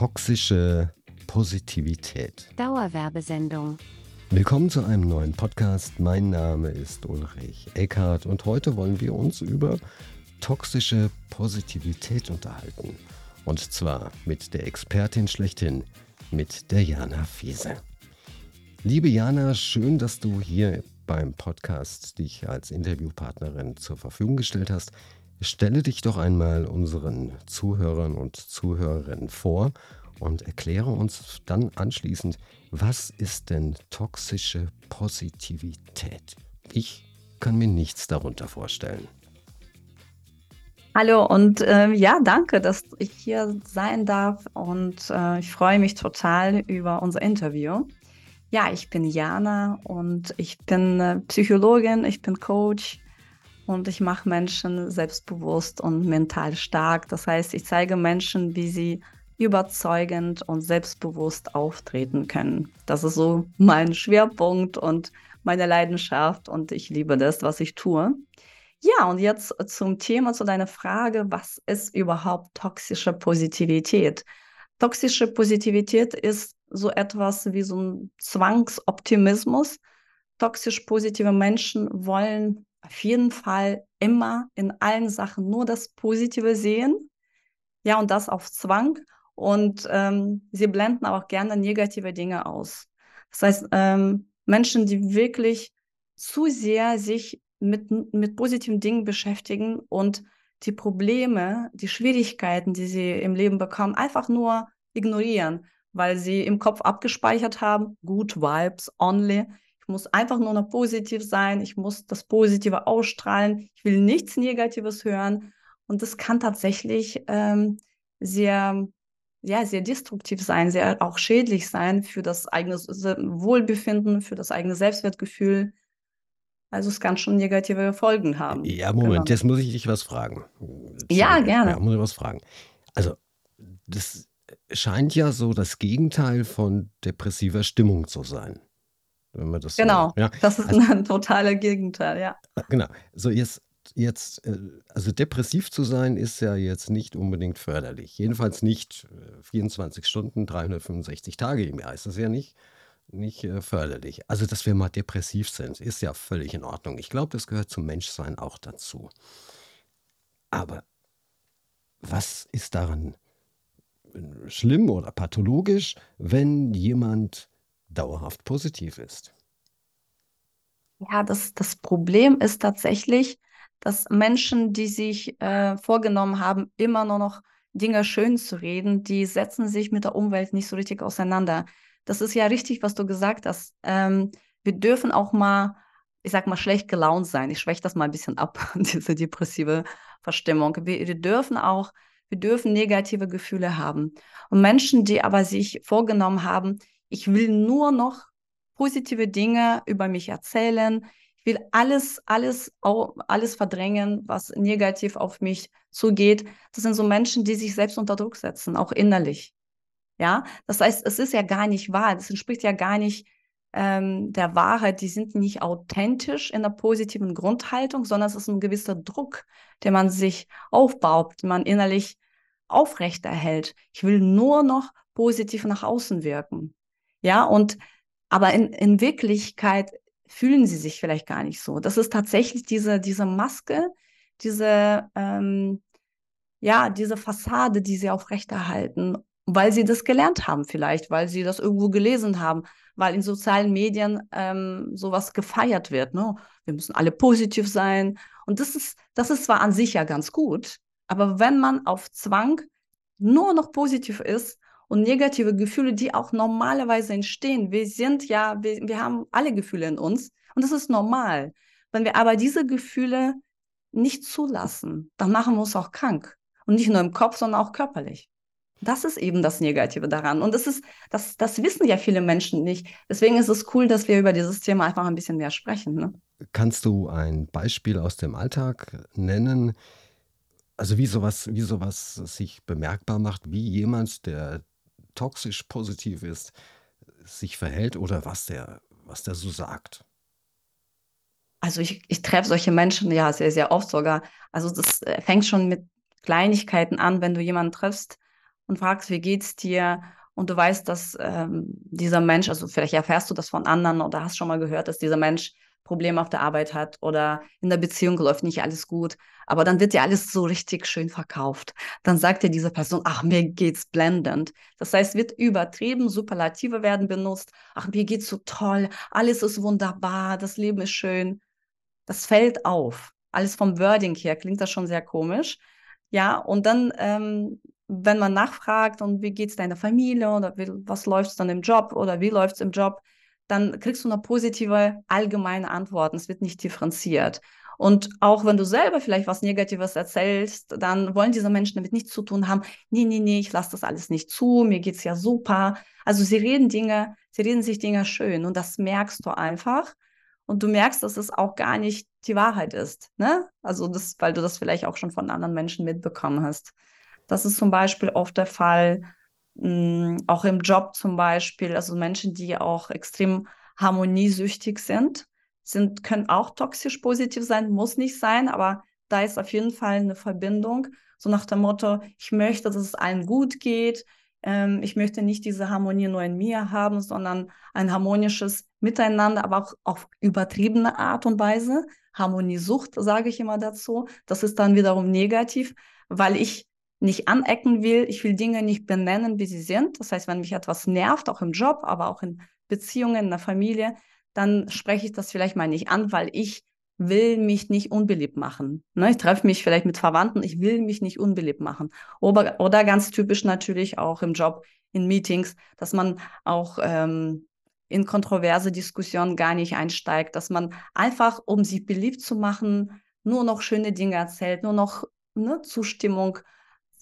Toxische Positivität. Dauerwerbesendung. Willkommen zu einem neuen Podcast. Mein Name ist Ulrich Eckhardt und heute wollen wir uns über toxische Positivität unterhalten. Und zwar mit der Expertin schlechthin, mit der Jana Fiese. Liebe Jana, schön, dass du hier beim Podcast dich als Interviewpartnerin zur Verfügung gestellt hast. Stelle dich doch einmal unseren Zuhörern und Zuhörerinnen vor und erkläre uns dann anschließend, was ist denn toxische Positivität? Ich kann mir nichts darunter vorstellen. Hallo und äh, ja, danke, dass ich hier sein darf und äh, ich freue mich total über unser Interview. Ja, ich bin Jana und ich bin äh, Psychologin, ich bin Coach und ich mache Menschen selbstbewusst und mental stark. Das heißt, ich zeige Menschen, wie sie überzeugend und selbstbewusst auftreten können. Das ist so mein Schwerpunkt und meine Leidenschaft und ich liebe das, was ich tue. Ja, und jetzt zum Thema, zu deiner Frage, was ist überhaupt toxische Positivität? Toxische Positivität ist so etwas wie so ein Zwangsoptimismus. Toxisch positive Menschen wollen auf jeden Fall immer in allen Sachen nur das Positive sehen. Ja, und das auf Zwang. Und ähm, sie blenden auch gerne negative Dinge aus. Das heißt, ähm, Menschen, die wirklich zu sehr sich mit, mit positiven Dingen beschäftigen und die Probleme, die Schwierigkeiten, die sie im Leben bekommen, einfach nur ignorieren, weil sie im Kopf abgespeichert haben, gut Vibes only. Muss einfach nur noch positiv sein, ich muss das Positive ausstrahlen, ich will nichts Negatives hören. Und das kann tatsächlich ähm, sehr, ja, sehr destruktiv sein, sehr auch schädlich sein für das eigene Wohlbefinden, für das eigene Selbstwertgefühl. Also es kann schon negative Folgen haben. Ja, Moment, genau. jetzt muss ich dich was fragen. Ja, gerne. Ja, muss ich was fragen. Also, das scheint ja so das Gegenteil von depressiver Stimmung zu sein. Wenn man das genau, so, ja. das ist also, ein totaler Gegenteil, ja. Genau. So, jetzt, jetzt, äh, also depressiv zu sein ist ja jetzt nicht unbedingt förderlich. Jedenfalls nicht 24 äh, Stunden, 365 Tage im Jahr ist das ja nicht nicht äh, förderlich. Also, dass wir mal depressiv sind, ist ja völlig in Ordnung. Ich glaube, das gehört zum Menschsein auch dazu. Aber was ist daran äh, schlimm oder pathologisch, wenn jemand dauerhaft positiv ist? Ja, das, das Problem ist tatsächlich, dass Menschen, die sich äh, vorgenommen haben, immer nur noch Dinge schön zu reden, die setzen sich mit der Umwelt nicht so richtig auseinander das ist ja richtig, was du gesagt hast. Ähm, wir dürfen auch mal, ich sag mal, schlecht gelaunt sein. Ich schwäche das mal ein bisschen ab, diese depressive Verstimmung. Wir, wir dürfen auch, wir dürfen negative Gefühle haben. Und Menschen, die aber sich vorgenommen haben, ich will nur noch positive Dinge über mich erzählen, ich will alles, alles, alles verdrängen, was negativ auf mich zugeht. Das sind so Menschen, die sich selbst unter Druck setzen, auch innerlich. Ja, das heißt, es ist ja gar nicht wahr. Das entspricht ja gar nicht ähm, der Wahrheit. Die sind nicht authentisch in der positiven Grundhaltung, sondern es ist ein gewisser Druck, den man sich aufbaut, den man innerlich aufrechterhält. Ich will nur noch positiv nach außen wirken. Ja, und aber in, in Wirklichkeit fühlen sie sich vielleicht gar nicht so. Das ist tatsächlich diese, diese Maske, diese, ähm, ja, diese Fassade, die sie aufrechterhalten weil sie das gelernt haben vielleicht, weil sie das irgendwo gelesen haben, weil in sozialen Medien ähm, sowas gefeiert wird. Ne? Wir müssen alle positiv sein. Und das ist, das ist zwar an sich ja ganz gut, aber wenn man auf Zwang nur noch positiv ist und negative Gefühle, die auch normalerweise entstehen, wir sind ja, wir, wir haben alle Gefühle in uns und das ist normal. Wenn wir aber diese Gefühle nicht zulassen, dann machen wir uns auch krank. Und nicht nur im Kopf, sondern auch körperlich. Das ist eben das Negative daran. Und das ist, das, das wissen ja viele Menschen nicht. Deswegen ist es cool, dass wir über dieses Thema einfach ein bisschen mehr sprechen. Ne? Kannst du ein Beispiel aus dem Alltag nennen? Also wie sowas, wie sowas sich bemerkbar macht, wie jemand, der toxisch positiv ist, sich verhält oder was der, was der so sagt? Also ich, ich treffe solche Menschen ja sehr, sehr oft sogar. Also das äh, fängt schon mit Kleinigkeiten an, wenn du jemanden triffst, und fragst, wie geht's dir? Und du weißt, dass ähm, dieser Mensch, also vielleicht erfährst du das von anderen oder hast schon mal gehört, dass dieser Mensch Probleme auf der Arbeit hat oder in der Beziehung läuft nicht alles gut, aber dann wird dir alles so richtig schön verkauft. Dann sagt dir diese Person, ach, mir geht's blendend. Das heißt, wird übertrieben, Superlative werden benutzt, ach, mir geht's so toll, alles ist wunderbar, das Leben ist schön. Das fällt auf. Alles vom Wording her klingt das schon sehr komisch. Ja, und dann, ähm, wenn man nachfragt und wie geht's deiner Familie oder wie, was läuft dann im Job oder wie läuft's im Job, dann kriegst du eine positive, allgemeine Antwort. Es wird nicht differenziert. Und auch wenn du selber vielleicht was Negatives erzählst, dann wollen diese Menschen damit nichts zu tun haben. Nee, nee, nee, ich lasse das alles nicht zu, mir geht's ja super. Also sie reden Dinge, sie reden sich Dinge schön und das merkst du einfach. Und du merkst, dass es auch gar nicht die Wahrheit ist. Ne? Also das, weil du das vielleicht auch schon von anderen Menschen mitbekommen hast. Das ist zum Beispiel oft der Fall, mh, auch im Job zum Beispiel, also Menschen, die auch extrem harmoniesüchtig sind, sind, können auch toxisch positiv sein, muss nicht sein, aber da ist auf jeden Fall eine Verbindung, so nach dem Motto, ich möchte, dass es allen gut geht, ähm, ich möchte nicht diese Harmonie nur in mir haben, sondern ein harmonisches Miteinander, aber auch auf übertriebene Art und Weise. Harmoniesucht, sage ich immer dazu. Das ist dann wiederum negativ, weil ich nicht anecken will. Ich will Dinge nicht benennen, wie sie sind. Das heißt, wenn mich etwas nervt, auch im Job, aber auch in Beziehungen, in der Familie, dann spreche ich das vielleicht mal nicht an, weil ich will mich nicht unbeliebt machen. Ne? Ich treffe mich vielleicht mit Verwandten, ich will mich nicht unbeliebt machen. Oder, oder ganz typisch natürlich auch im Job, in Meetings, dass man auch ähm, in kontroverse Diskussionen gar nicht einsteigt, dass man einfach, um sich beliebt zu machen, nur noch schöne Dinge erzählt, nur noch ne, Zustimmung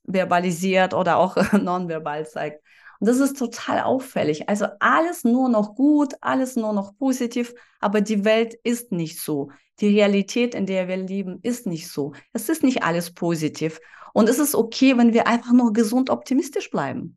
verbalisiert oder auch nonverbal zeigt. Und das ist total auffällig. Also alles nur noch gut, alles nur noch positiv, aber die Welt ist nicht so. Die Realität, in der wir leben, ist nicht so. Es ist nicht alles positiv. Und es ist okay, wenn wir einfach nur gesund optimistisch bleiben.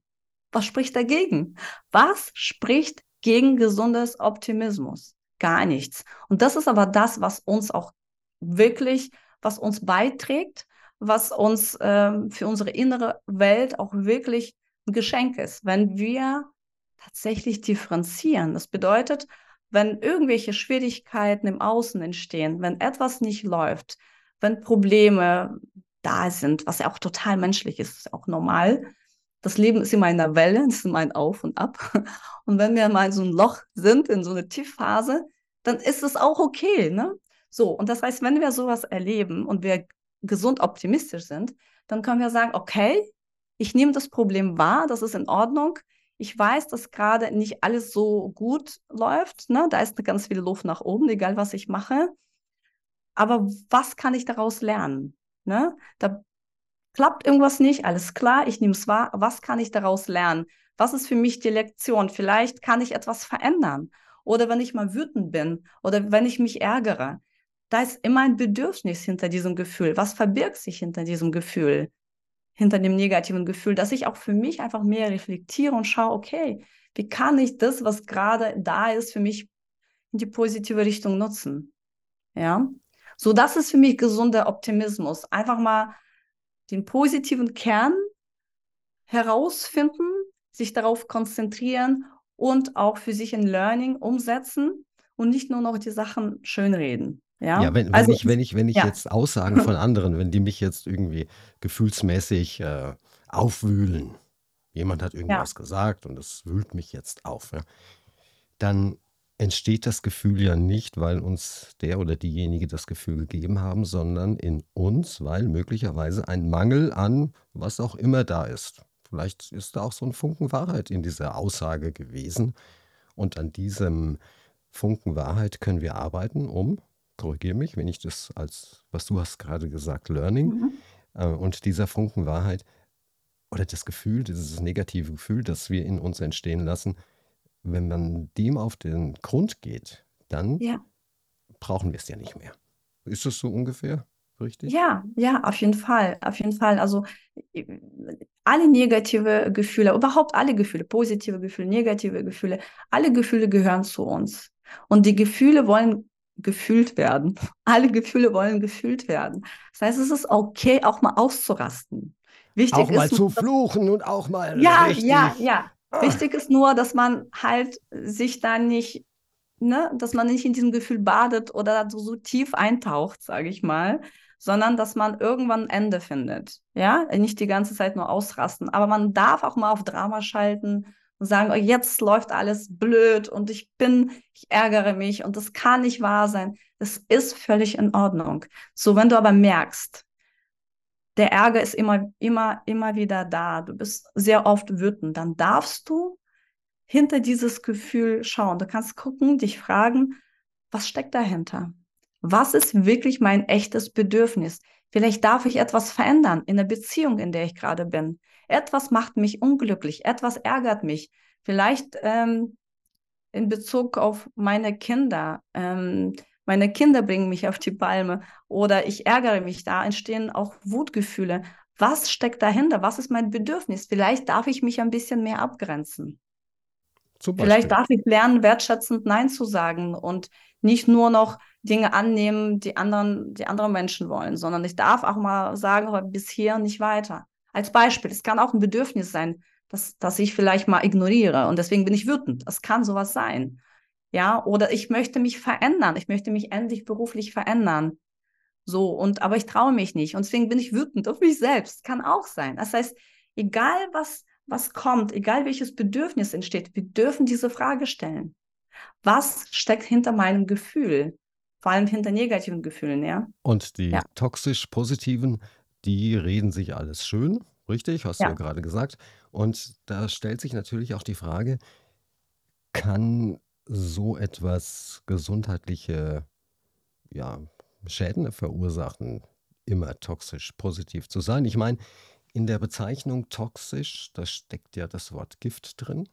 Was spricht dagegen? Was spricht gegen gesundes Optimismus? Gar nichts. Und das ist aber das, was uns auch wirklich, was uns beiträgt, was uns ähm, für unsere innere Welt auch wirklich ein Geschenk ist, wenn wir tatsächlich differenzieren. Das bedeutet, wenn irgendwelche Schwierigkeiten im Außen entstehen, wenn etwas nicht läuft, wenn Probleme da sind, was ja auch total menschlich ist, ist auch normal. Das Leben ist immer in einer Welle, es ist immer ein Auf und Ab. Und wenn wir mal in so ein Loch sind, in so eine Tiefphase, dann ist es auch okay. Ne? So, und das heißt, wenn wir sowas erleben und wir gesund optimistisch sind, dann können wir sagen, okay, ich nehme das Problem wahr, das ist in Ordnung. Ich weiß, dass gerade nicht alles so gut läuft. Ne? Da ist ganz viel Luft nach oben, egal was ich mache. Aber was kann ich daraus lernen? Ne? Da klappt irgendwas nicht, alles klar, ich nehme es wahr. Was kann ich daraus lernen? Was ist für mich die Lektion? Vielleicht kann ich etwas verändern. Oder wenn ich mal wütend bin oder wenn ich mich ärgere, da ist immer ein Bedürfnis hinter diesem Gefühl. Was verbirgt sich hinter diesem Gefühl? Hinter dem negativen Gefühl, dass ich auch für mich einfach mehr reflektiere und schaue, okay, wie kann ich das, was gerade da ist, für mich in die positive Richtung nutzen? Ja, so das ist für mich gesunder Optimismus. Einfach mal den positiven Kern herausfinden, sich darauf konzentrieren und auch für sich ein Learning umsetzen und nicht nur noch die Sachen schönreden. Ja, Ja, wenn, wenn also ich, wenn ich, wenn ich ja. jetzt Aussagen von anderen, wenn die mich jetzt irgendwie gefühlsmäßig äh, aufwühlen, jemand hat Ja, irgendwas gesagt und es wühlt mich jetzt auf, ja, dann entsteht das Gefühl ja nicht, weil uns der oder diejenige das Gefühl gegeben haben, sondern in uns, weil möglicherweise ein Mangel an was auch immer da ist. Vielleicht ist da auch so ein Funken Wahrheit in dieser Aussage gewesen. Und an diesem Funken Wahrheit können wir arbeiten, um, korrigiere mich, wenn ich das als, was du hast gerade gesagt, Learning, mhm. äh, und dieser Funken Wahrheit oder das Gefühl, dieses negative Gefühl, das wir in uns entstehen lassen, wenn man dem auf den Grund geht, dann Ja. brauchen wir es ja nicht mehr. Ist das so ungefähr richtig? Ja, ja, auf jeden Fall, auf jeden Fall. Also alle negative Gefühle, überhaupt alle Gefühle, positive Gefühle, negative Gefühle, alle Gefühle gehören zu uns. Und die Gefühle wollen gefühlt werden. Alle Gefühle wollen gefühlt werden. Das heißt, es ist okay, auch mal auszurasten. Wichtig auch mal ist, zu fluchen und auch mal ja, richtig. Ja, ja, ja. Wichtig ist nur, dass man halt sich da nicht, ne, dass man nicht in diesem Gefühl badet oder so, so tief eintaucht, sage ich mal, sondern dass man irgendwann ein Ende findet. Ja, nicht die ganze Zeit nur ausrasten. Aber man darf auch mal auf Drama schalten und sagen, oh, jetzt läuft alles blöd und ich bin, ich ärgere mich und das kann nicht wahr sein. Das ist völlig in Ordnung. So, wenn du aber merkst, der Ärger ist immer, immer, immer wieder da. Du bist sehr oft wütend. Dann darfst du hinter dieses Gefühl schauen. Du kannst gucken, dich fragen, was steckt dahinter? Was ist wirklich mein echtes Bedürfnis? Vielleicht darf ich etwas verändern in der Beziehung, in der ich gerade bin. Etwas macht mich unglücklich, etwas ärgert mich. Vielleicht ähm, in Bezug auf meine Kinder. Ähm, meine Kinder bringen mich auf die Palme oder ich ärgere mich, da entstehen auch Wutgefühle. Was steckt dahinter? Was ist mein Bedürfnis? Vielleicht darf ich mich ein bisschen mehr abgrenzen. Vielleicht darf ich lernen, wertschätzend Nein zu sagen und nicht nur noch Dinge annehmen, die anderen, die andere Menschen wollen, sondern ich darf auch mal sagen, bis hier nicht weiter. Als Beispiel, es kann auch ein Bedürfnis sein, dass, dass ich vielleicht mal ignoriere und deswegen bin ich wütend. Es kann sowas sein. Ja, oder ich möchte mich verändern. Ich möchte mich endlich beruflich verändern. So, und aber ich traue mich nicht. Und deswegen bin ich wütend auf mich selbst. Kann auch sein. Das heißt, egal was, was kommt, egal welches Bedürfnis entsteht, wir dürfen diese Frage stellen. Was steckt hinter meinem Gefühl? Vor allem hinter negativen Gefühlen, ja. Und die ja. toxisch positiven, die reden sich alles schön, richtig? Hast ja. du ja gerade gesagt. Und da stellt sich natürlich auch die Frage, kann so etwas gesundheitliche ja, Schäden verursachen, immer toxisch positiv zu sein. Ich meine, in der Bezeichnung toxisch, da steckt ja das Wort Gift drin.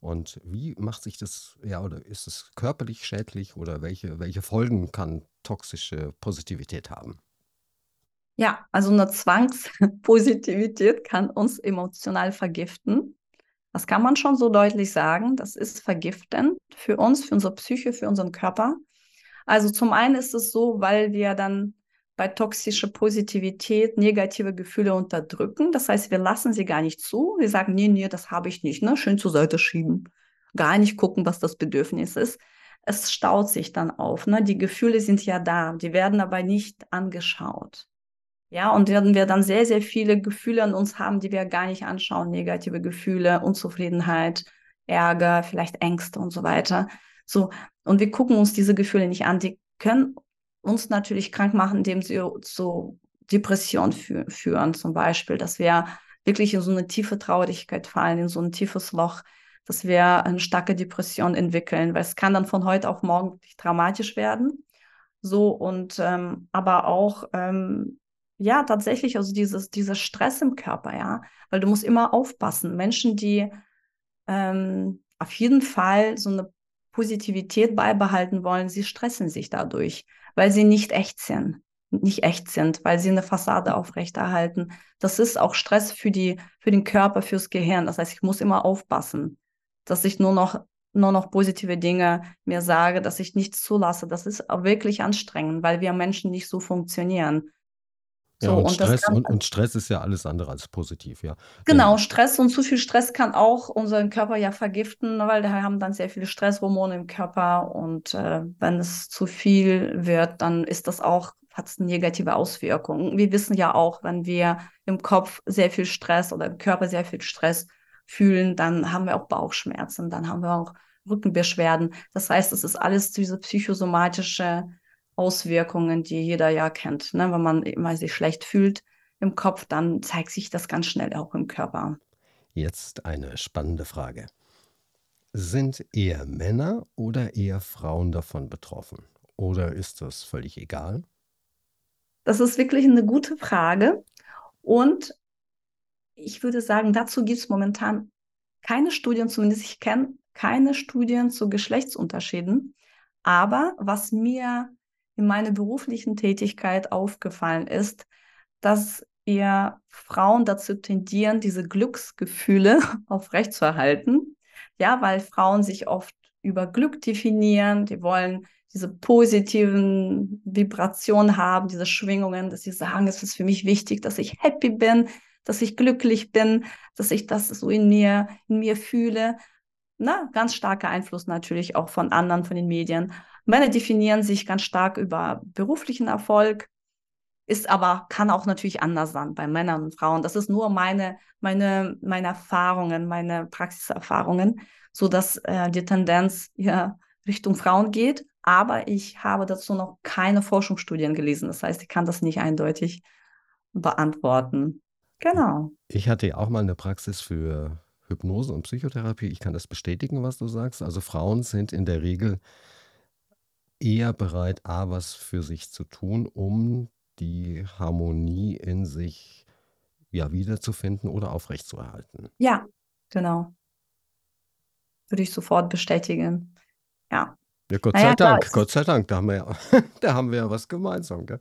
Und wie macht sich das, ja, oder ist es körperlich schädlich oder welche, welche Folgen kann toxische Positivität haben? Ja, also eine Zwangspositivität kann uns emotional vergiften. Das kann man schon so deutlich sagen. Das ist vergiftend für uns, für unsere Psyche, für unseren Körper. Also zum einen ist es so, weil wir dann bei toxischer Positivität negative Gefühle unterdrücken. Das heißt, wir lassen sie gar nicht zu. Wir sagen, nee, nee, das habe ich nicht. Ne? Schön zur Seite schieben. Gar nicht gucken, was das Bedürfnis ist. Es staut sich dann auf. Ne? Die Gefühle sind ja da. Die werden aber nicht angeschaut. Ja, und werden wir dann sehr, sehr viele Gefühle an uns haben, die wir gar nicht anschauen. Negative Gefühle, Unzufriedenheit, Ärger, vielleicht Ängste und so weiter. So, und wir gucken uns diese Gefühle nicht an. Die können uns natürlich krank machen, indem sie zu Depression fü führen, zum Beispiel, dass wir wirklich in so eine tiefe Traurigkeit fallen, in so ein tiefes Loch, dass wir eine starke Depression entwickeln, weil es kann dann von heute auf morgen dramatisch werden. So und ähm, aber auch ähm, ja, tatsächlich, also dieses, dieser Stress im Körper, ja, weil du musst immer aufpassen. Menschen, die ähm, auf jeden Fall so eine Positivität beibehalten wollen, sie stressen sich dadurch, weil sie nicht echt sind, nicht echt sind, weil sie eine Fassade aufrechterhalten. Das ist auch Stress für die, für den Körper, fürs Gehirn. Das heißt, ich muss immer aufpassen, dass ich nur noch nur noch positive Dinge mir sage, dass ich nichts zulasse. Das ist wirklich anstrengend, weil wir Menschen nicht so funktionieren. Ja, und, und Stress, und, und Stress ist ja alles andere als positiv, ja. Genau, Stress und zu viel Stress kann auch unseren Körper ja vergiften, weil wir haben dann sehr viele Stresshormone im Körper und äh, wenn es zu viel wird, dann ist das auch, hat es negative Auswirkungen. Wir wissen ja auch, wenn wir im Kopf sehr viel Stress oder im Körper sehr viel Stress fühlen, dann haben wir auch Bauchschmerzen, dann haben wir auch Rückenbeschwerden. Das heißt, es ist alles diese psychosomatische Auswirkungen, die jeder ja kennt. Ne? Wenn man immer sich schlecht fühlt im Kopf, dann zeigt sich das ganz schnell auch im Körper. Jetzt eine spannende Frage. Sind eher Männer oder eher Frauen davon betroffen? Oder ist das völlig egal? Das ist wirklich eine gute Frage. Und ich würde sagen, dazu gibt es momentan keine Studien, zumindest ich kenne keine Studien zu Geschlechtsunterschieden. Aber was mir in meiner beruflichen Tätigkeit aufgefallen ist, dass wir Frauen dazu tendieren, diese Glücksgefühle aufrechtzuerhalten. Ja, weil Frauen sich oft über Glück definieren, die wollen diese positiven Vibrationen haben, diese Schwingungen, dass sie sagen, es ist für mich wichtig, dass ich happy bin, dass ich glücklich bin, dass ich das so in mir, in mir fühle. Na, ganz starker Einfluss natürlich auch von anderen, von den Medien. Männer definieren sich ganz stark über beruflichen Erfolg, ist aber, kann auch natürlich anders sein bei Männern und Frauen. Das ist nur meine, meine, meine Erfahrungen, meine Praxiserfahrungen, so dass äh, die Tendenz ja Richtung Frauen geht. Aber ich habe dazu noch keine Forschungsstudien gelesen. Das heißt, ich kann das nicht eindeutig beantworten. Genau. Ich hatte ja auch mal eine Praxis für Hypnose und Psychotherapie. Ich kann das bestätigen, was du sagst. Also Frauen sind in der Regel eher bereit, A, was für sich zu tun, um die Harmonie in sich ja wiederzufinden oder aufrechtzuerhalten. Ja, genau. Würde ich sofort bestätigen. Ja. Ja, Gott naja, sei Dank, klar, Gott sei Dank, da haben wir ja, da haben wir ja was gemeinsam. Gell?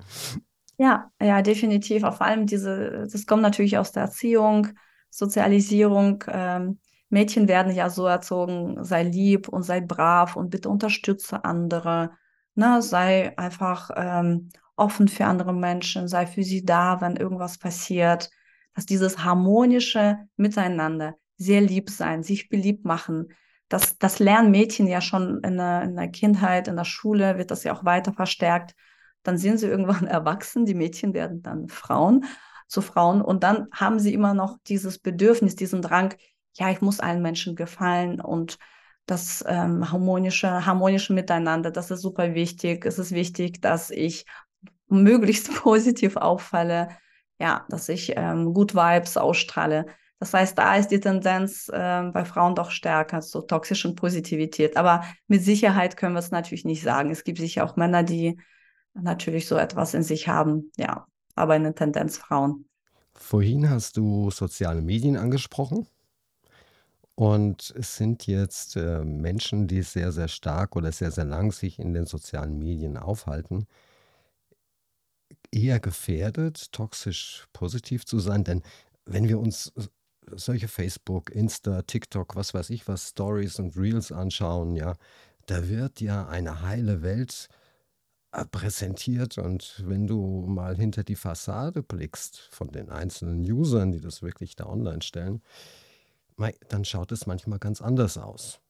Ja, ja, definitiv. Vor allem diese, das kommt natürlich aus der Erziehung, Sozialisierung. Ähm, Mädchen werden ja so erzogen, sei lieb und sei brav und bitte unterstütze andere. Ne, sei einfach ähm, offen für andere Menschen, sei für sie da, wenn irgendwas passiert. Dass dieses harmonische Miteinander, sehr lieb sein, sich beliebt machen, das, das lernen Mädchen ja schon in der, in der Kindheit, in der Schule, wird das ja auch weiter verstärkt. Dann sind sie irgendwann erwachsen, die Mädchen werden dann Frauen zu Frauen und dann haben sie immer noch dieses Bedürfnis, diesen Drang, ja, ich muss allen Menschen gefallen und das ähm, harmonische, harmonische Miteinander, das ist super wichtig. Es ist wichtig, dass ich möglichst positiv auffalle, ja, dass ich ähm, gut Vibes ausstrahle. Das heißt, da ist die Tendenz äh, bei Frauen doch stärker zur toxischen Positivität. Aber mit Sicherheit können wir es natürlich nicht sagen. Es gibt sicher auch Männer, die natürlich so etwas in sich haben. Ja, aber eine Tendenz Frauen. Vorhin hast du soziale Medien angesprochen. Und es sind jetzt äh, Menschen, die sehr, sehr stark oder sehr, sehr lang sich in den sozialen Medien aufhalten, eher gefährdet, toxisch positiv zu sein. Denn wenn wir uns solche Facebook, Insta, TikTok, was weiß ich was, Stories und Reels anschauen, ja, da wird ja eine heile Welt äh, präsentiert und wenn du mal hinter die Fassade blickst von den einzelnen Usern, die das wirklich da online stellen, dann schaut es manchmal ganz anders aus.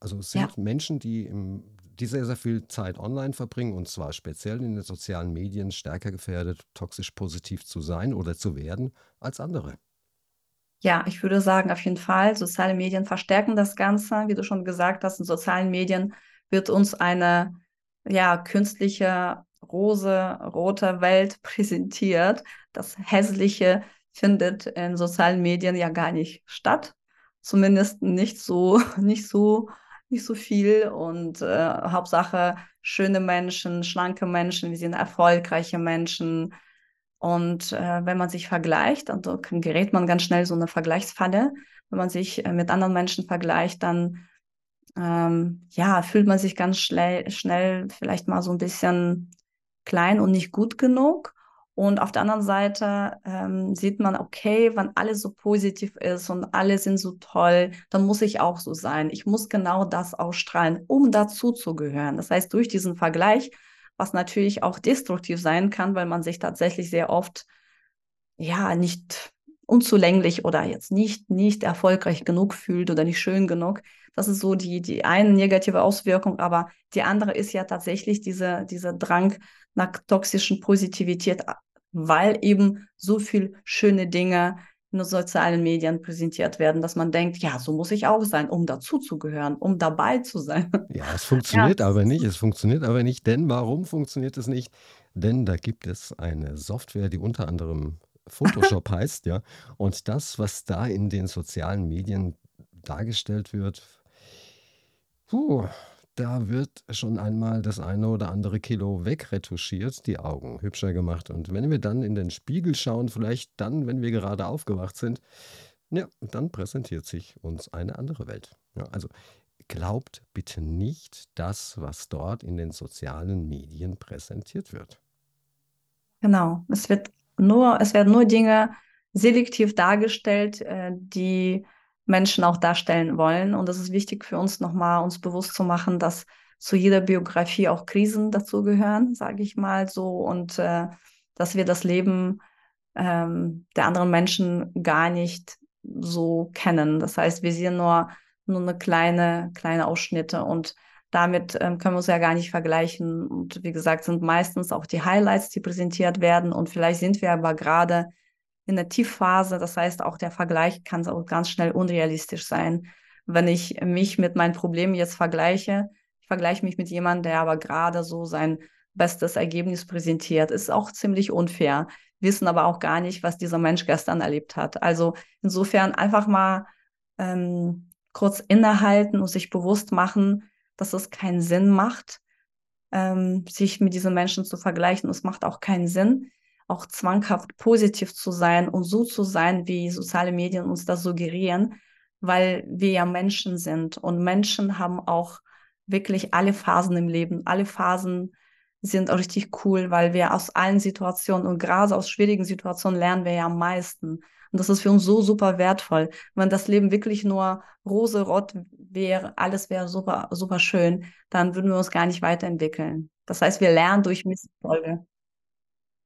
Also es sind ja. Menschen, die, im, die sehr, sehr viel Zeit online verbringen und zwar speziell in den sozialen Medien stärker gefährdet, toxisch positiv zu sein oder zu werden als andere. Ja, ich würde sagen, auf jeden Fall. Soziale Medien verstärken das Ganze. Wie du schon gesagt hast, in sozialen Medien wird uns eine ja, künstliche, rose, rote Welt präsentiert. Das Hässliche findet in sozialen Medien ja gar nicht statt. Zumindest nicht so, nicht so, nicht so viel. Und äh, Hauptsache schöne Menschen, schlanke Menschen, wir sind erfolgreiche Menschen, und äh, wenn man sich vergleicht, und so gerät man ganz schnell so eine Vergleichsfalle, wenn man sich äh, mit anderen Menschen vergleicht, dann ähm, ja, fühlt man sich ganz schnell, schnell vielleicht mal so ein bisschen klein und nicht gut genug. Und auf der anderen Seite ähm, sieht man, okay, wenn alles so positiv ist und alle sind so toll, dann muss ich auch so sein. Ich muss genau das ausstrahlen, um dazu zu gehören. Das heißt, durch diesen Vergleich was natürlich auch destruktiv sein kann, weil man sich tatsächlich sehr oft ja nicht unzulänglich oder jetzt nicht, nicht erfolgreich genug fühlt oder nicht schön genug. Das ist so die, die eine negative Auswirkung, aber die andere ist ja tatsächlich diese, dieser Drang nach toxischen Positivität, weil eben so viel schöne Dinge in den sozialen Medien präsentiert werden, dass man denkt, ja, so muss ich auch sein, um dazuzugehören, um dabei zu sein. Ja, es funktioniert ja. aber nicht. Es funktioniert aber nicht, denn warum funktioniert es nicht? Denn da gibt es eine Software, die unter anderem Photoshop heißt, ja. Und das, was da in den sozialen Medien dargestellt wird, puh, da wird schon einmal das eine oder andere Kilo wegretuschiert, die Augen hübscher gemacht. Und wenn wir dann in den Spiegel schauen, vielleicht dann, wenn wir gerade aufgewacht sind, ja, dann präsentiert sich uns eine andere Welt. Ja, also glaubt bitte nicht das, was dort in den sozialen Medien präsentiert wird. Genau, es wird nur, es werden nur Dinge selektiv dargestellt, äh, die Menschen auch darstellen wollen. Und das ist wichtig für uns nochmal, uns bewusst zu machen, dass zu jeder Biografie auch Krisen dazugehören, sage ich mal so, und äh, dass wir das Leben ähm, der anderen Menschen gar nicht so kennen. Das heißt, wir sehen nur, nur eine kleine, kleine Ausschnitte und damit ähm, können wir uns ja gar nicht vergleichen. Und wie gesagt, sind meistens auch die Highlights, die präsentiert werden. Und vielleicht sind wir aber gerade in der Tiefphase. Das heißt, auch der Vergleich kann auch ganz schnell unrealistisch sein. Wenn ich mich mit meinen Problemen jetzt vergleiche, ich vergleiche mich mit jemandem, der aber gerade so sein bestes Ergebnis präsentiert, ist auch ziemlich unfair. Wissen aber auch gar nicht, was dieser Mensch gestern erlebt hat. Also insofern einfach mal ähm, kurz innehalten und sich bewusst machen, dass es keinen Sinn macht, ähm, sich mit diesen Menschen zu vergleichen. Es macht auch keinen Sinn, auch zwanghaft positiv zu sein und so zu sein, wie soziale Medien uns das suggerieren, weil wir ja Menschen sind und Menschen haben auch wirklich alle Phasen im Leben. Alle Phasen sind auch richtig cool, weil wir aus allen Situationen und gerade aus schwierigen Situationen lernen wir ja am meisten. Und das ist für uns so super wertvoll. Wenn das Leben wirklich nur rose-rot wäre, alles wäre super, super schön, dann würden wir uns gar nicht weiterentwickeln. Das heißt, wir lernen durch Misserfolge.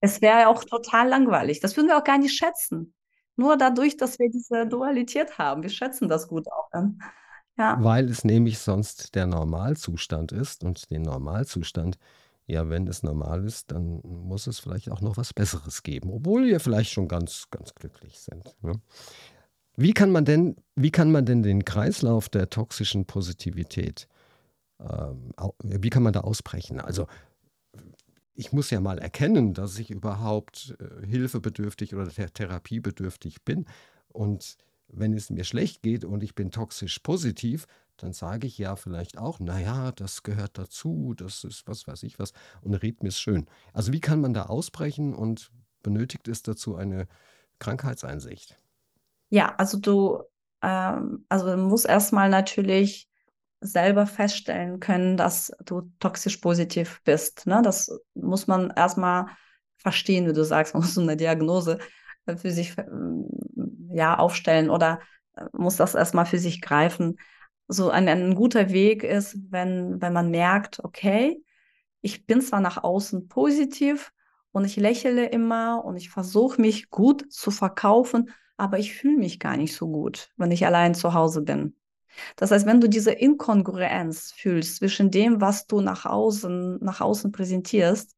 Es wäre auch total langweilig. Das würden wir auch gar nicht schätzen. Nur dadurch, dass wir diese Dualität haben. Wir schätzen das gut auch. Dann. Ja. Weil es nämlich sonst der Normalzustand ist und den Normalzustand ja, wenn es normal ist, dann muss es vielleicht auch noch was Besseres geben, obwohl wir vielleicht schon ganz, ganz glücklich sind. Ne? Wie kann man denn, wie kann man denn den Kreislauf der toxischen Positivität, ähm, wie kann man da ausbrechen? Also ich muss ja mal erkennen, dass ich überhaupt äh, hilfebedürftig oder th therapiebedürftig bin. Und wenn es mir schlecht geht und ich bin toxisch positiv, dann sage ich ja vielleicht auch, naja, das gehört dazu, das ist was weiß ich was und red mir es schön. Also wie kann man da ausbrechen und benötigt es dazu eine Krankheitseinsicht? Ja, also du, ähm, also du musst erstmal natürlich selber feststellen können, dass du toxisch positiv bist. Ne? Das muss man erstmal verstehen, wie du sagst, man muss eine Diagnose für sich ähm, ja, aufstellen oder äh, muss das erstmal für sich greifen so ein, ein guter Weg ist, wenn, wenn man merkt, okay, ich bin zwar nach außen positiv und ich lächle immer und ich versuche mich gut zu verkaufen, aber ich fühle mich gar nicht so gut, wenn ich allein zu Hause bin. Das heißt, wenn du diese Inkongruenz fühlst zwischen dem, was du nach außen, nach außen präsentierst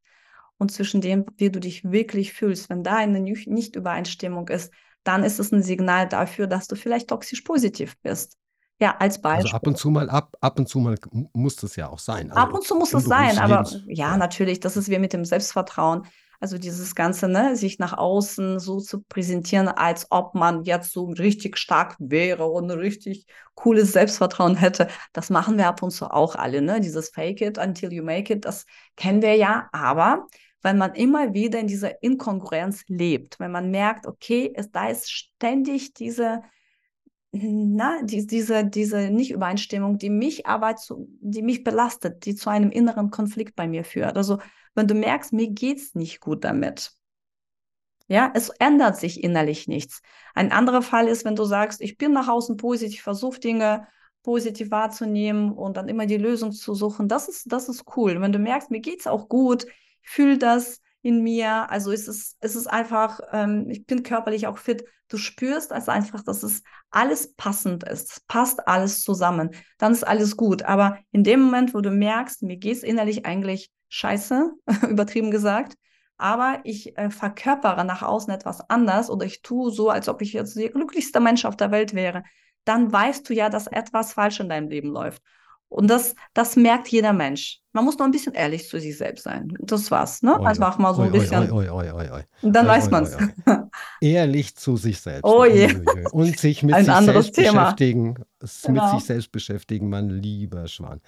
und zwischen dem, wie du dich wirklich fühlst, wenn da eine Nicht-Übereinstimmung ist, dann ist es ein Signal dafür, dass du vielleicht toxisch positiv bist. Ja, als Beispiel. Also ab und zu mal, ab, ab und zu mal muss das ja auch sein. Also ab und zu muss es sein, aber ja, ja, natürlich, das ist wie mit dem Selbstvertrauen. Also dieses Ganze, ne, sich nach außen so zu präsentieren, als ob man jetzt so richtig stark wäre und richtig cooles Selbstvertrauen hätte. Das machen wir ab und zu auch alle, ne? Dieses Fake it until you make it, das kennen wir ja. Aber wenn man immer wieder in dieser Inkongruenz lebt, wenn man merkt, okay, es, da ist ständig diese na, die, diese, diese Nicht-Übereinstimmung, die mich aber zu, die mich belastet, die zu einem inneren Konflikt bei mir führt. Also wenn du merkst, mir geht es nicht gut damit. Ja, es ändert sich innerlich nichts. Ein anderer Fall ist, wenn du sagst, ich bin nach außen positiv, versuche Dinge positiv wahrzunehmen und dann immer die Lösung zu suchen. Das ist, das ist cool. Wenn du merkst, mir geht es auch gut, fühle das, in mir. Also es ist, es ist einfach, ähm, ich bin körperlich auch fit. Du spürst also einfach, dass es alles passend ist. Es passt alles zusammen. Dann ist alles gut. Aber in dem Moment, wo du merkst, mir geht es innerlich eigentlich scheiße, übertrieben gesagt, aber ich äh, verkörpere nach außen etwas anders oder ich tue so, als ob ich jetzt der glücklichste Mensch auf der Welt wäre, dann weißt du ja, dass etwas falsch in deinem Leben läuft. Und das, das merkt jeder Mensch. Man muss nur ein bisschen ehrlich zu sich selbst sein. Das war's, ne? Oi, Einfach mal so ein oi, bisschen. Oi, dann weiß man es. Ehrlich zu sich selbst. Oh je. Und sich mit ein sich selbst Thema. beschäftigen. Genau. Mit sich selbst beschäftigen, mein lieber Schwan.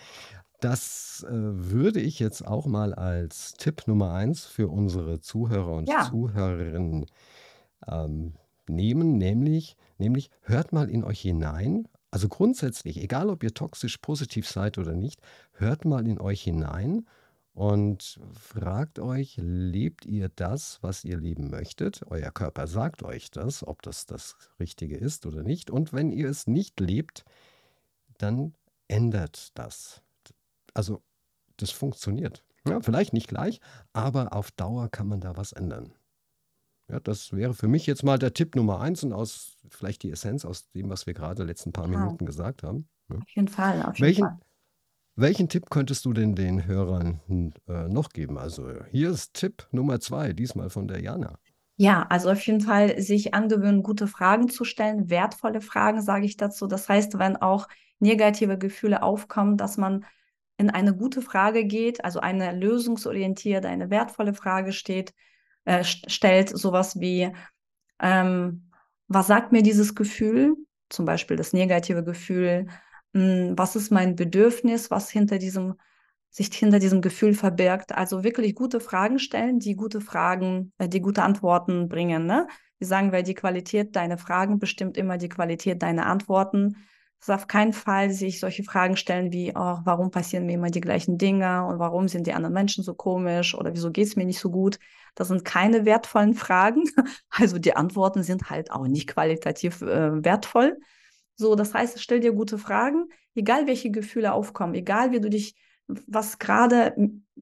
Das äh, würde ich jetzt auch mal als Tipp Nummer eins für unsere Zuhörer und ja. Zuhörerinnen ähm, nehmen, nämlich, nämlich hört mal in euch hinein, also grundsätzlich, egal ob ihr toxisch positiv seid oder nicht, hört mal in euch hinein und fragt euch, lebt ihr das, was ihr leben möchtet? Euer Körper sagt euch das, ob das das Richtige ist oder nicht. Und wenn ihr es nicht lebt, dann ändert das. Also das funktioniert. Ja, vielleicht nicht gleich, aber auf Dauer kann man da was ändern. Ja, das wäre für mich jetzt mal der Tipp Nummer eins und aus vielleicht die Essenz aus dem, was wir gerade letzten paar Ja, Minuten gesagt haben. Ja. auf jeden Fall, auf jeden Welchen, Fall. welchen Tipp könntest du denn den Hörern äh, noch geben? Also hier ist Tipp Nummer zwei, diesmal von der Jana. Ja, also auf jeden Fall sich angewöhnen, gute Fragen zu stellen, wertvolle Fragen, sage ich dazu. Das heißt, wenn auch negative Gefühle aufkommen, dass man in eine gute Frage geht, also eine lösungsorientierte, eine wertvolle Frage steht, äh, stellt, sowas wie, ähm, was sagt mir dieses Gefühl, zum Beispiel das negative Gefühl, mh, hm, was ist mein Bedürfnis, was hinter diesem, sich hinter diesem Gefühl verbirgt. Also wirklich gute Fragen stellen, die gute Fragen, äh, die gute Antworten bringen. Ne? Wir sagen, weil die Qualität deiner Fragen bestimmt immer die Qualität deiner Antworten. Es auf keinen Fall sich solche Fragen stellen wie, oh, warum passieren mir immer die gleichen Dinge und warum sind die anderen Menschen so komisch oder wieso geht es mir nicht so gut. Das sind keine wertvollen Fragen. Also die Antworten sind halt auch nicht qualitativ äh, wertvoll. So, das heißt, stell dir gute Fragen, egal welche Gefühle aufkommen, egal wie du dich, was gerade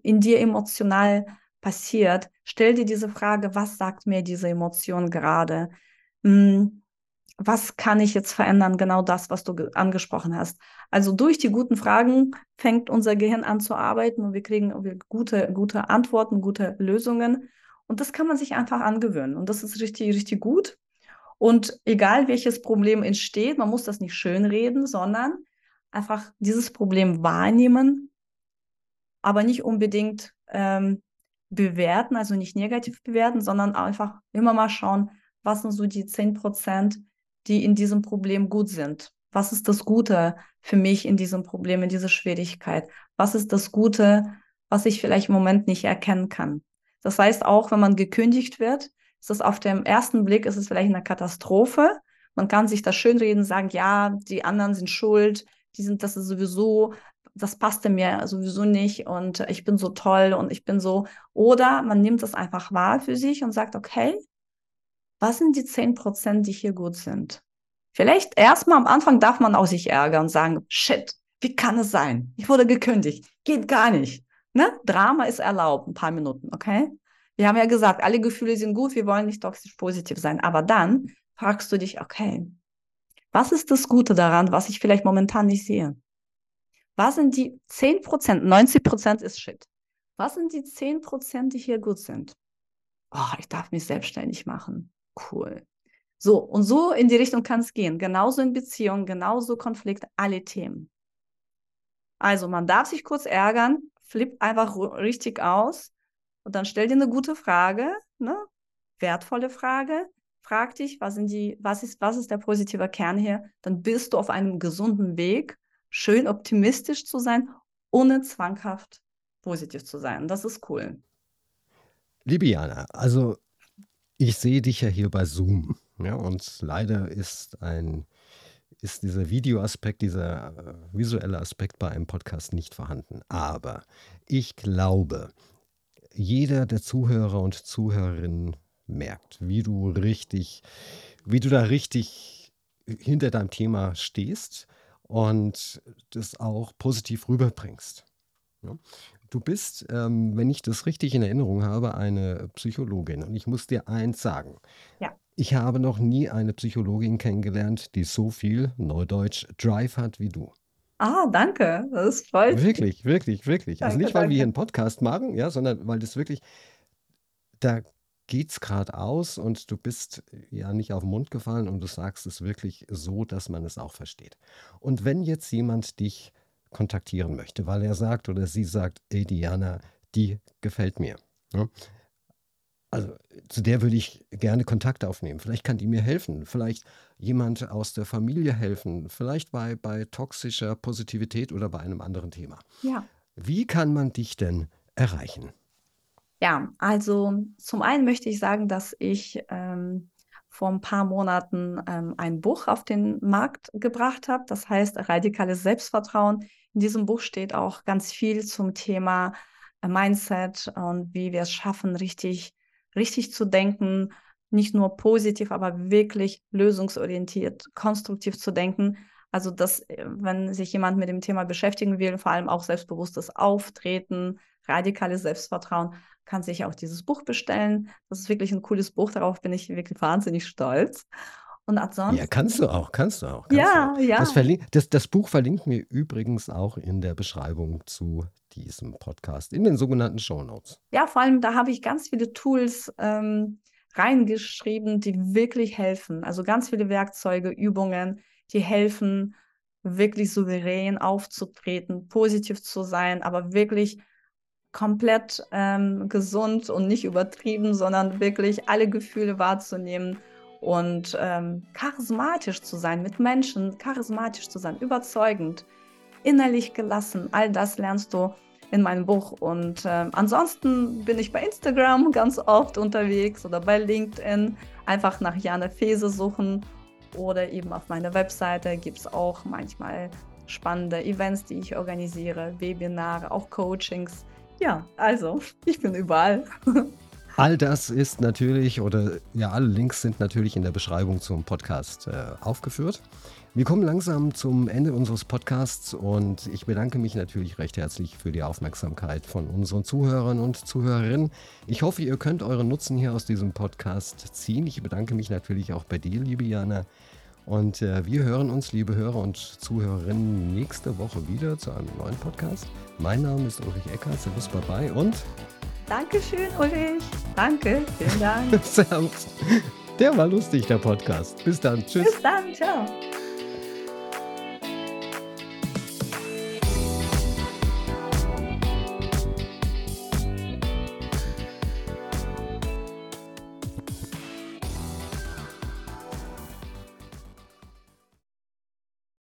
in dir emotional passiert, stell dir diese Frage, was sagt mir diese Emotion gerade? Hm, was kann ich jetzt verändern? Genau das, was du angesprochen hast. Also durch die guten Fragen fängt unser Gehirn an zu arbeiten und wir kriegen gute, gute Antworten, gute Lösungen. Und das kann man sich einfach angewöhnen. Und das ist richtig, richtig gut. Und egal welches Problem entsteht, man muss das nicht schönreden, sondern einfach dieses Problem wahrnehmen, aber nicht unbedingt ähm, bewerten, also nicht negativ bewerten, sondern einfach immer mal schauen, was sind so die 10 Prozent, die in diesem Problem gut sind. Was ist das Gute für mich in diesem Problem, in dieser Schwierigkeit? Was ist das Gute, was ich vielleicht im Moment nicht erkennen kann? Das heißt, auch wenn man gekündigt wird, ist das auf dem ersten Blick, ist es vielleicht eine Katastrophe. Man kann sich das schönreden, sagen, ja, die anderen sind schuld, die sind, das ist sowieso, das passte mir sowieso nicht und ich bin so toll und ich bin so. Oder man nimmt das einfach wahr für sich und sagt, okay, was sind die 10 Prozent, die hier gut sind? Vielleicht erstmal am Anfang darf man auch sich ärgern und sagen, shit, wie kann es sein? Ich wurde gekündigt. Geht gar nicht. Ne? Drama ist erlaubt, ein paar Minuten, okay? Wir haben ja gesagt, alle Gefühle sind gut, wir wollen nicht toxisch positiv sein. Aber dann fragst du dich, okay, was ist das Gute daran, was ich vielleicht momentan nicht sehe? Was sind die 10 Prozent? 90 Prozent ist Shit. Was sind die 10 Prozent, die hier gut sind? Oh, ich darf mich selbstständig machen. Cool. So, und so in die Richtung kann es gehen. Genauso in Beziehungen, genauso Konflikt, alle Themen. Also, man darf sich kurz ärgern, flippt einfach richtig aus und dann stell dir eine gute Frage, ne? wertvolle Frage. Frag dich, was, sind die, was, ist, was ist der positive Kern hier? Dann bist du auf einem gesunden Weg, schön optimistisch zu sein, ohne zwanghaft positiv zu sein. Das ist cool. Liebe Jana, also ich sehe dich ja hier bei Zoom. Ja, und leider ist ein ist dieser Videoaspekt, dieser äh, visuelle Aspekt bei einem Podcast nicht vorhanden. Aber ich glaube, jeder der Zuhörer und Zuhörerinnen merkt, wie du richtig, wie du da richtig hinter deinem Thema stehst und das auch positiv rüberbringst. Du bist, ähm, wenn ich das richtig in Erinnerung habe, eine Psychologin. Und ich muss dir eins sagen. Ja. Ich habe noch nie eine Psychologin kennengelernt, die so viel Neudeutsch Drive hat wie du. Ah, danke. Das freut mich. Wirklich, wirklich, wirklich. Also nicht, weil danke. wir hier einen Podcast machen, ja, sondern weil das wirklich, da geht es gerade aus und du bist ja nicht auf den Mund gefallen und du sagst es wirklich so, dass man es auch versteht. Und wenn jetzt jemand dich kontaktieren möchte, weil er sagt oder sie sagt, ey Diana, die gefällt mir. Ja? Also zu der würde ich gerne Kontakt aufnehmen. Vielleicht kann die mir helfen. Vielleicht jemand aus der Familie helfen. Vielleicht bei, bei toxischer Positivität oder bei einem anderen Thema. Ja. Wie kann man dich denn erreichen? Ja, also zum einen möchte ich sagen, dass ich ähm, vor ein paar Monaten ähm, ein Buch auf den Markt gebracht habe. Das heißt Radikales Selbstvertrauen. In diesem Buch steht auch ganz viel zum Thema äh, Mindset und wie wir es schaffen, richtig richtig zu denken, nicht nur positiv, aber wirklich lösungsorientiert, konstruktiv zu denken. Also, dass, äh, wenn sich jemand mit dem Thema beschäftigen will, vor allem auch selbstbewusstes Auftreten, Radikales Selbstvertrauen, kann sich auch dieses Buch bestellen. Das ist wirklich ein cooles Buch, darauf bin ich wirklich wahnsinnig stolz. Und ansonsten. Ja, kannst du auch, kannst du auch. Kannst ja, du auch. ja. Das, das, das, Buch verlinkt mir übrigens auch in der Beschreibung zu diesem Podcast, in den sogenannten Show Notes. Ja, vor allem, da habe ich ganz viele Tools ähm, reingeschrieben, die wirklich helfen. Also ganz viele Werkzeuge, Übungen, die helfen, wirklich souverän aufzutreten, positiv zu sein, aber wirklich komplett ähm, gesund und nicht übertrieben, sondern wirklich alle Gefühle wahrzunehmen und ähm, charismatisch zu sein, mit Menschen charismatisch zu sein, überzeugend, innerlich gelassen. All das lernst du in meinem Buch. Und äh, ansonsten bin ich bei Instagram ganz oft unterwegs oder bei LinkedIn. Einfach nach Jana Fese suchen oder eben auf meiner Webseite gibt es auch manchmal spannende Events, die ich organisiere, Webinare, auch Coachings. Ja, also ich bin überall. All das ist natürlich, oder ja, alle Links sind natürlich in der Beschreibung zum Podcast äh, aufgeführt. Wir kommen langsam zum Ende unseres Podcasts und ich bedanke mich natürlich recht herzlich für die Aufmerksamkeit von unseren Zuhörern und Zuhörerinnen. Ich hoffe, ihr könnt euren Nutzen hier aus diesem Podcast ziehen. Ich bedanke mich natürlich auch bei dir, liebe Jana. Und äh, wir hören uns, liebe Hörer und Zuhörerinnen, nächste Woche wieder zu einem neuen Podcast. Mein Name ist Ulrich Eckert, Servus, bye und Dankeschön, Ulrich. Danke, vielen Dank. Servus. Der war lustig, der Podcast. Bis dann. Tschüss. Bis dann, ciao.